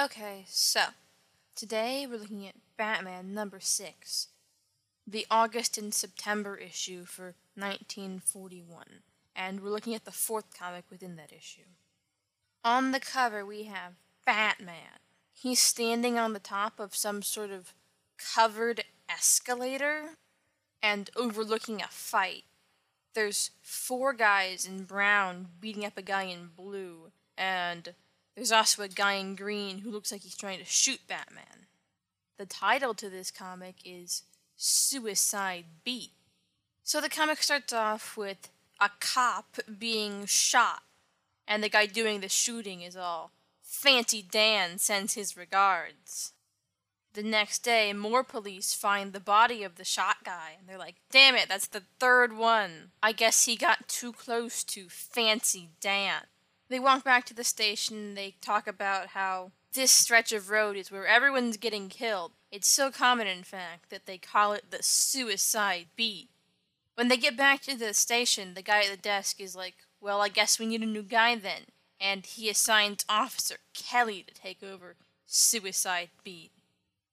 Okay, so today we're looking at Batman number 6, the August and September issue for 1941, and we're looking at the fourth comic within that issue. On the cover, we have Batman. He's standing on the top of some sort of covered escalator and overlooking a fight. There's four guys in brown beating up a guy in blue, and there's also a guy in green who looks like he's trying to shoot Batman. The title to this comic is Suicide Beat. So the comic starts off with a cop being shot, and the guy doing the shooting is all Fancy Dan sends his regards. The next day, more police find the body of the shot guy, and they're like, damn it, that's the third one. I guess he got too close to Fancy Dan. They walk back to the station. They talk about how this stretch of road is where everyone's getting killed. It's so common, in fact, that they call it the suicide beat. When they get back to the station, the guy at the desk is like, Well, I guess we need a new guy then. And he assigns Officer Kelly to take over Suicide Beat.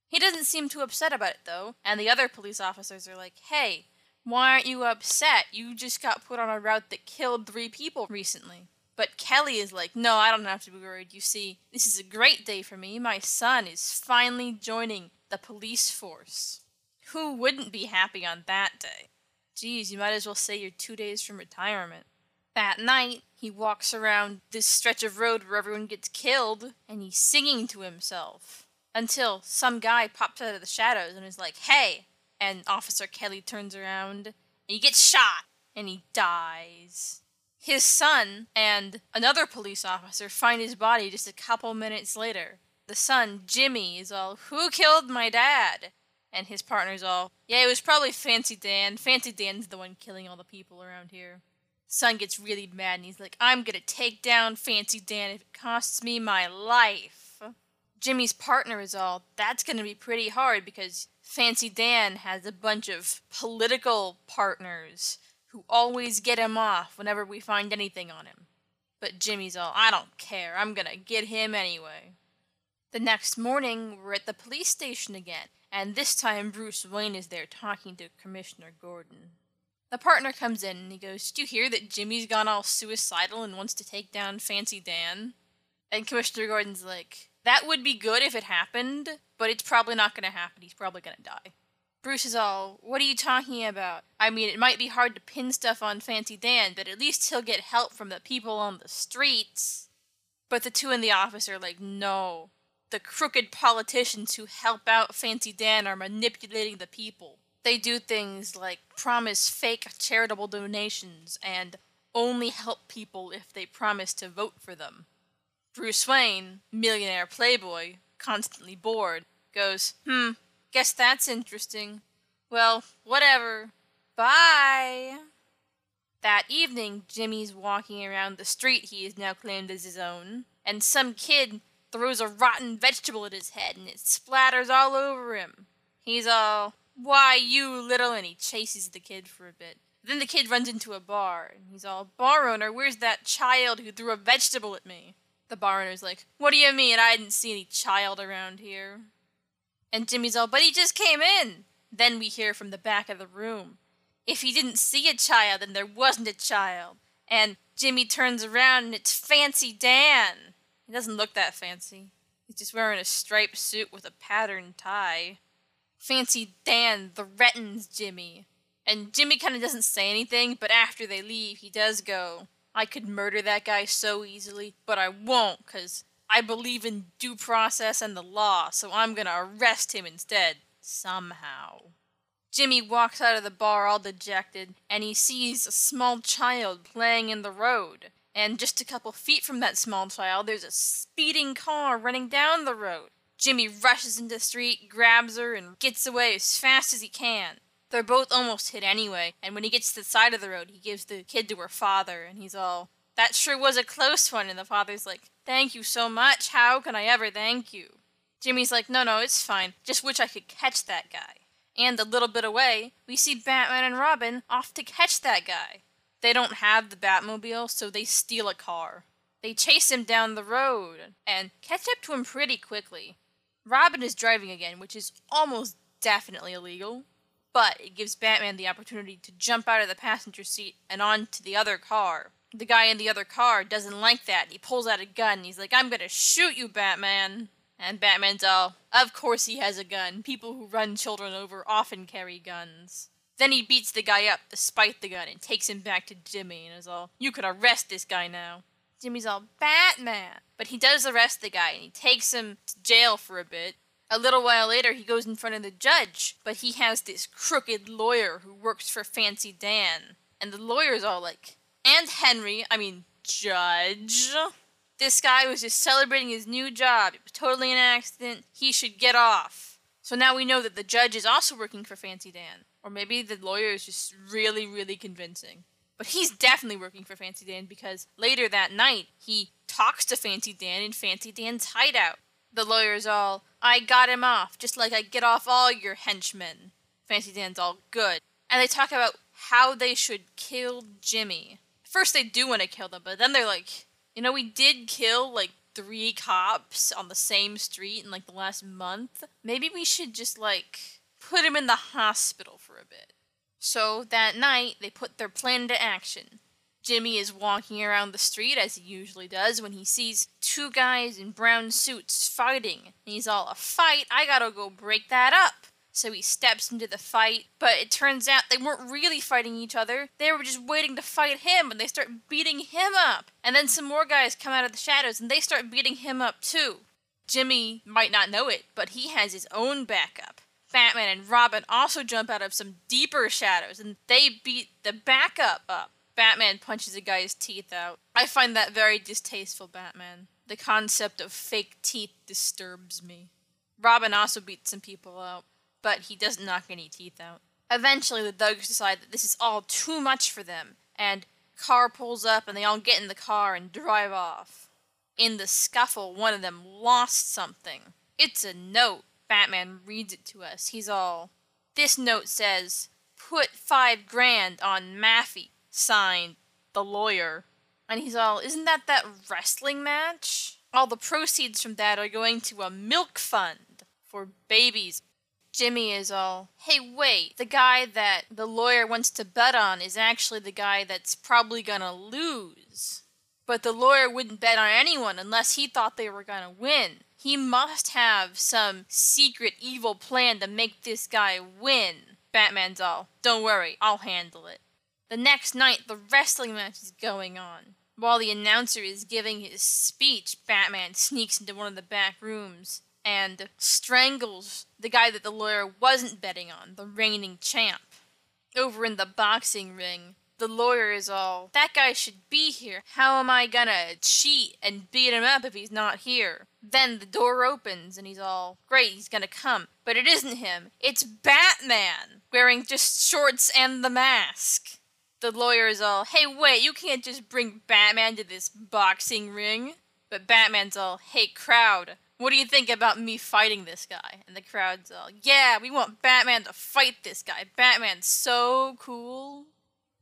He doesn't seem too upset about it, though, and the other police officers are like, Hey, why aren't you upset? You just got put on a route that killed three people recently. But Kelly is like, no, I don't have to be worried. You see, this is a great day for me. My son is finally joining the police force. Who wouldn't be happy on that day? Geez, you might as well say you're two days from retirement. That night, he walks around this stretch of road where everyone gets killed, and he's singing to himself. Until some guy pops out of the shadows and is like, hey! And Officer Kelly turns around, and he gets shot, and he dies his son and another police officer find his body just a couple minutes later. The son, Jimmy, is all, Who killed my dad? And his partner's all, Yeah, it was probably Fancy Dan. Fancy Dan's the one killing all the people around here. Son gets really mad and he's like, I'm gonna take down Fancy Dan if it costs me my life. Jimmy's partner is all, That's gonna be pretty hard because Fancy Dan has a bunch of political partners who always get him off whenever we find anything on him. But Jimmy's all, I don't care, I'm gonna get him anyway. The next morning, we're at the police station again, and this time Bruce Wayne is there talking to Commissioner Gordon. The partner comes in and he goes, Do you hear that Jimmy's gone all suicidal and wants to take down Fancy Dan? And Commissioner Gordon's like, That would be good if it happened, but it's probably not gonna happen. He's probably gonna die. Bruce is all, What are you talking about? I mean, it might be hard to pin stuff on Fancy Dan, but at least he'll get help from the people on the streets. But the two in the office are like, No. The crooked politicians who help out Fancy Dan are manipulating the people. They do things like promise fake charitable donations and only help people if they promise to vote for them. Bruce Wayne, millionaire playboy, constantly bored, goes, Hmm, Guess that's interesting. Well, whatever. Bye! That evening, Jimmy's walking around the street he has now claimed as his own, and some kid throws a rotten vegetable at his head and it splatters all over him. He's all, Why, you little, and he chases the kid for a bit. Then the kid runs into a bar, and he's all, Bar owner, where's that child who threw a vegetable at me? The bar owner's like, What do you mean? I didn't see any child around here. And Jimmy's all, but he just came in. Then we hear from the back of the room. If he didn't see a child, then there wasn't a child. And Jimmy turns around and it's Fancy Dan. He doesn't look that fancy. He's just wearing a striped suit with a patterned tie. Fancy Dan threatens Jimmy. And Jimmy kind of doesn't say anything, but after they leave, he does go, I could murder that guy so easily, but I won't, because I believe in due process and the law, so I'm gonna arrest him instead. Somehow. Jimmy walks out of the bar all dejected, and he sees a small child playing in the road. And just a couple feet from that small child, there's a speeding car running down the road. Jimmy rushes into the street, grabs her, and gets away as fast as he can. They're both almost hit anyway, and when he gets to the side of the road, he gives the kid to her father, and he's all, That sure was a close one. And the father's like, Thank you so much. How can I ever thank you? Jimmy's like, no, no, it's fine. Just wish I could catch that guy. And a little bit away, we see Batman and Robin off to catch that guy. They don't have the Batmobile, so they steal a car. They chase him down the road and catch up to him pretty quickly. Robin is driving again, which is almost definitely illegal, but it gives Batman the opportunity to jump out of the passenger seat and onto the other car. The guy in the other car doesn't like that. He pulls out a gun. He's like, I'm gonna shoot you, Batman. And Batman's all, Of course he has a gun. People who run children over often carry guns. Then he beats the guy up despite the gun and takes him back to Jimmy and is all, You could arrest this guy now. Jimmy's all, Batman! But he does arrest the guy and he takes him to jail for a bit. A little while later, he goes in front of the judge, but he has this crooked lawyer who works for Fancy Dan. And the lawyer's all like, And Henry, I mean, Judge. This guy was just celebrating his new job. It was totally an accident. He should get off. So now we know that the judge is also working for Fancy Dan. Or maybe the lawyer is just really, really convincing. But he's definitely working for Fancy Dan because later that night he talks to Fancy Dan in Fancy Dan's hideout. The lawyer's all, I got him off, just like I get off all your henchmen. Fancy Dan's all good. And they talk about how they should kill Jimmy. First, they do want to kill them, but then they're like, you know, we did kill like three cops on the same street in like the last month. Maybe we should just like put him in the hospital for a bit. So that night, they put their plan into action. Jimmy is walking around the street as he usually does when he sees two guys in brown suits fighting. And he's all, a fight? I gotta go break that up. So he steps into the fight, but it turns out they weren't really fighting each other. They were just waiting to fight him, and they start beating him up. And then some more guys come out of the shadows, and they start beating him up too. Jimmy might not know it, but he has his own backup. Batman and Robin also jump out of some deeper shadows and they beat the backup up. Batman punches a guy's teeth out. I find that very distasteful, Batman. The concept of fake teeth disturbs me. Robin also beats some people out, but he doesn't knock any teeth out. Eventually, the thugs decide that this is all too much for them, and car pulls up and they all get in the car and drive off. In the scuffle, one of them lost something. It's a note. Batman reads it to us. He's all, This note says, Put five grand on Maffy. Signed, the lawyer. And he's all, Isn't that that wrestling match? All the proceeds from that are going to a milk fund for babies. Jimmy is all, Hey, wait, the guy that the lawyer wants to bet on is actually the guy that's probably gonna lose. But the lawyer wouldn't bet on anyone unless he thought they were gonna win. He must have some secret evil plan to make this guy win. Batman's all, don't worry, I'll handle it. The next night, the wrestling match is going on. While the announcer is giving his speech, Batman sneaks into one of the back rooms and strangles the guy that the lawyer wasn't betting on, the reigning champ. Over in the boxing ring, the lawyer is all, that guy should be here. How am I gonna cheat and beat him up if he's not here? Then the door opens and he's all, great, he's gonna come. But it isn't him. It's Batman, wearing just shorts and the mask. The lawyer is all, hey, wait, you can't just bring Batman to this boxing ring. But Batman's all, hey, crowd, what do you think about me fighting this guy? And the crowd's all, yeah, we want Batman to fight this guy. Batman's so cool.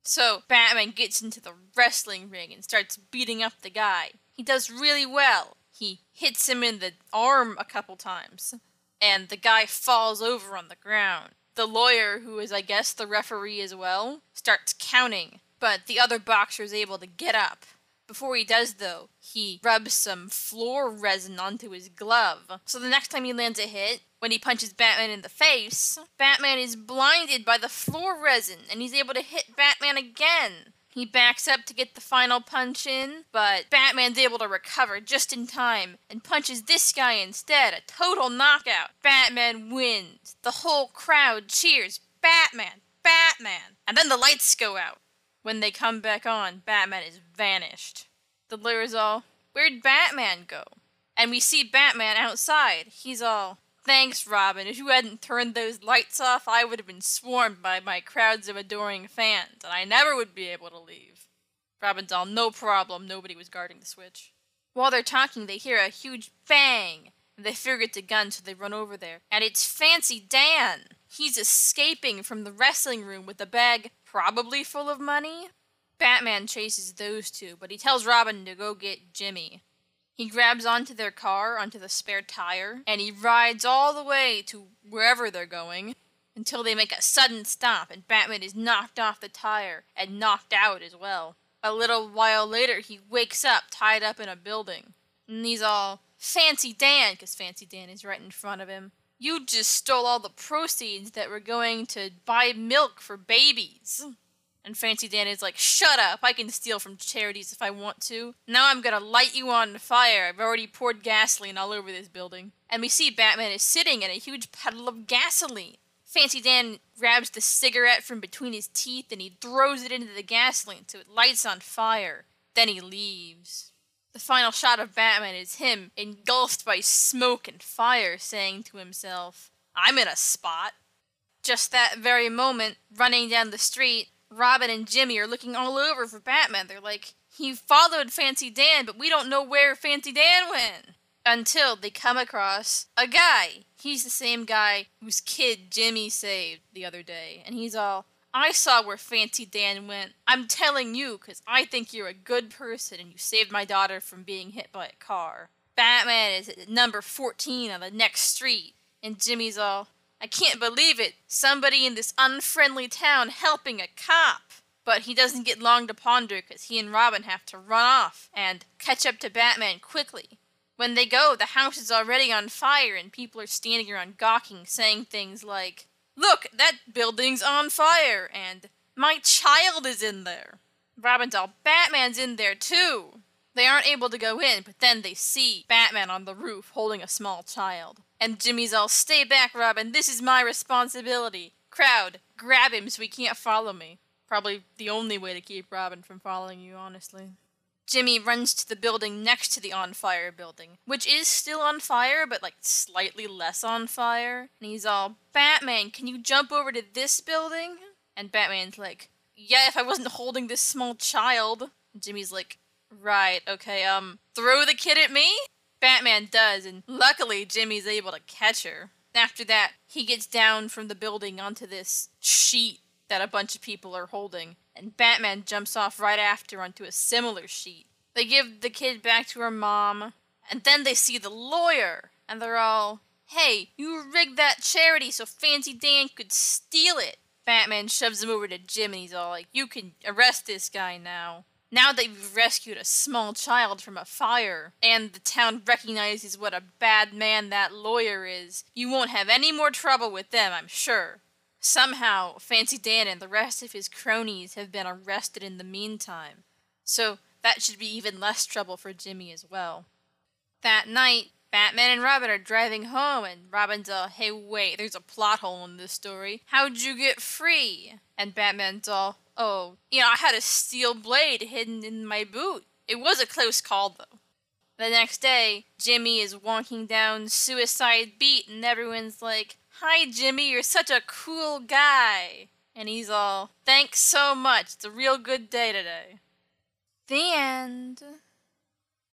So Batman gets into the wrestling ring and starts beating up the guy. He does really well. He hits him in the arm a couple times, and the guy falls over on the ground. The lawyer, who is, I guess, the referee as well, starts counting, but the other boxer is able to get up. Before he does, though, he rubs some floor resin onto his glove. So the next time he lands a hit, when he punches Batman in the face, Batman is blinded by the floor resin and he's able to hit Batman again. He backs up to get the final punch in, but Batman's able to recover just in time and punches this guy instead. A total knockout. Batman wins. The whole crowd cheers Batman, Batman. And then the lights go out. When they come back on, Batman is vanished. The lawyer's all, Where'd Batman go? And we see Batman outside. He's all, Thanks, Robin. If you hadn't turned those lights off, I would have been swarmed by my crowds of adoring fans, and I never would be able to leave. Robin's all, no problem, nobody was guarding the switch. While they're talking, they hear a huge bang, and they figure it's a gun, so they run over there. And it's Fancy Dan! He's escaping from the wrestling room with a bag probably full of money. Batman chases those two, but he tells Robin to go get Jimmy. He grabs onto their car, onto the spare tire, and he rides all the way to wherever they're going until they make a sudden stop and Batman is knocked off the tire and knocked out as well. A little while later, he wakes up tied up in a building. And he's all, Fancy Dan, because Fancy Dan is right in front of him. You just stole all the proceeds that were going to buy milk for babies. And Fancy Dan is like, Shut up, I can steal from charities if I want to. Now I'm gonna light you on fire. I've already poured gasoline all over this building. And we see Batman is sitting in a huge puddle of gasoline. Fancy Dan grabs the cigarette from between his teeth and he throws it into the gasoline so it lights on fire. Then he leaves. The final shot of Batman is him engulfed by smoke and fire, saying to himself, I'm in a spot. Just that very moment, running down the street, Robin and Jimmy are looking all over for Batman. They're like, he followed Fancy Dan, but we don't know where Fancy Dan went until they come across a guy. He's the same guy whose kid Jimmy saved the other day. And he's all, I saw where Fancy Dan went. I'm telling you because I think you're a good person and you saved my daughter from being hit by a car. Batman is at number 14 on the next street. And Jimmy's all, I can't believe it. Somebody in this unfriendly town helping a cop. But he doesn't get long to ponder because he and Robin have to run off and catch up to Batman quickly. When they go, the house is already on fire and people are standing around gawking, saying things like, Look, that building's on fire, and my child is in there. Robin's all, Batman's in there too. They aren't able to go in, but then they see Batman on the roof holding a small child. And Jimmy's all, Stay back, Robin, this is my responsibility. Crowd, grab him so he can't follow me. Probably the only way to keep Robin from following you, honestly. Jimmy runs to the building next to the on fire building, which is still on fire, but like slightly less on fire. And he's all, Batman, can you jump over to this building? And Batman's like, Yeah, if I wasn't holding this small child. And Jimmy's like, Right, okay, um, throw the kid at me? Batman does, and luckily Jimmy's able to catch her. After that, he gets down from the building onto this sheet that a bunch of people are holding, and Batman jumps off right after onto a similar sheet. They give the kid back to her mom, and then they see the lawyer, and they're all, Hey, you rigged that charity so Fancy Dan could steal it. Batman shoves him over to Jim and he's all like, You can arrest this guy now. Now that you've rescued a small child from a fire, and the town recognizes what a bad man that lawyer is, you won't have any more trouble with them, I'm sure. Somehow, Fancy Dan and the rest of his cronies have been arrested in the meantime, so that should be even less trouble for Jimmy as well. That night, Batman and Robin are driving home, and Robin's all, hey, wait, there's a plot hole in this story. How'd you get free? And Batman's all, oh, you know, I had a steel blade hidden in my boot. It was a close call, though. The next day, Jimmy is walking down Suicide Beat, and everyone's like, Hi, Jimmy, you're such a cool guy. And he's all, Thanks so much. It's a real good day today. The end.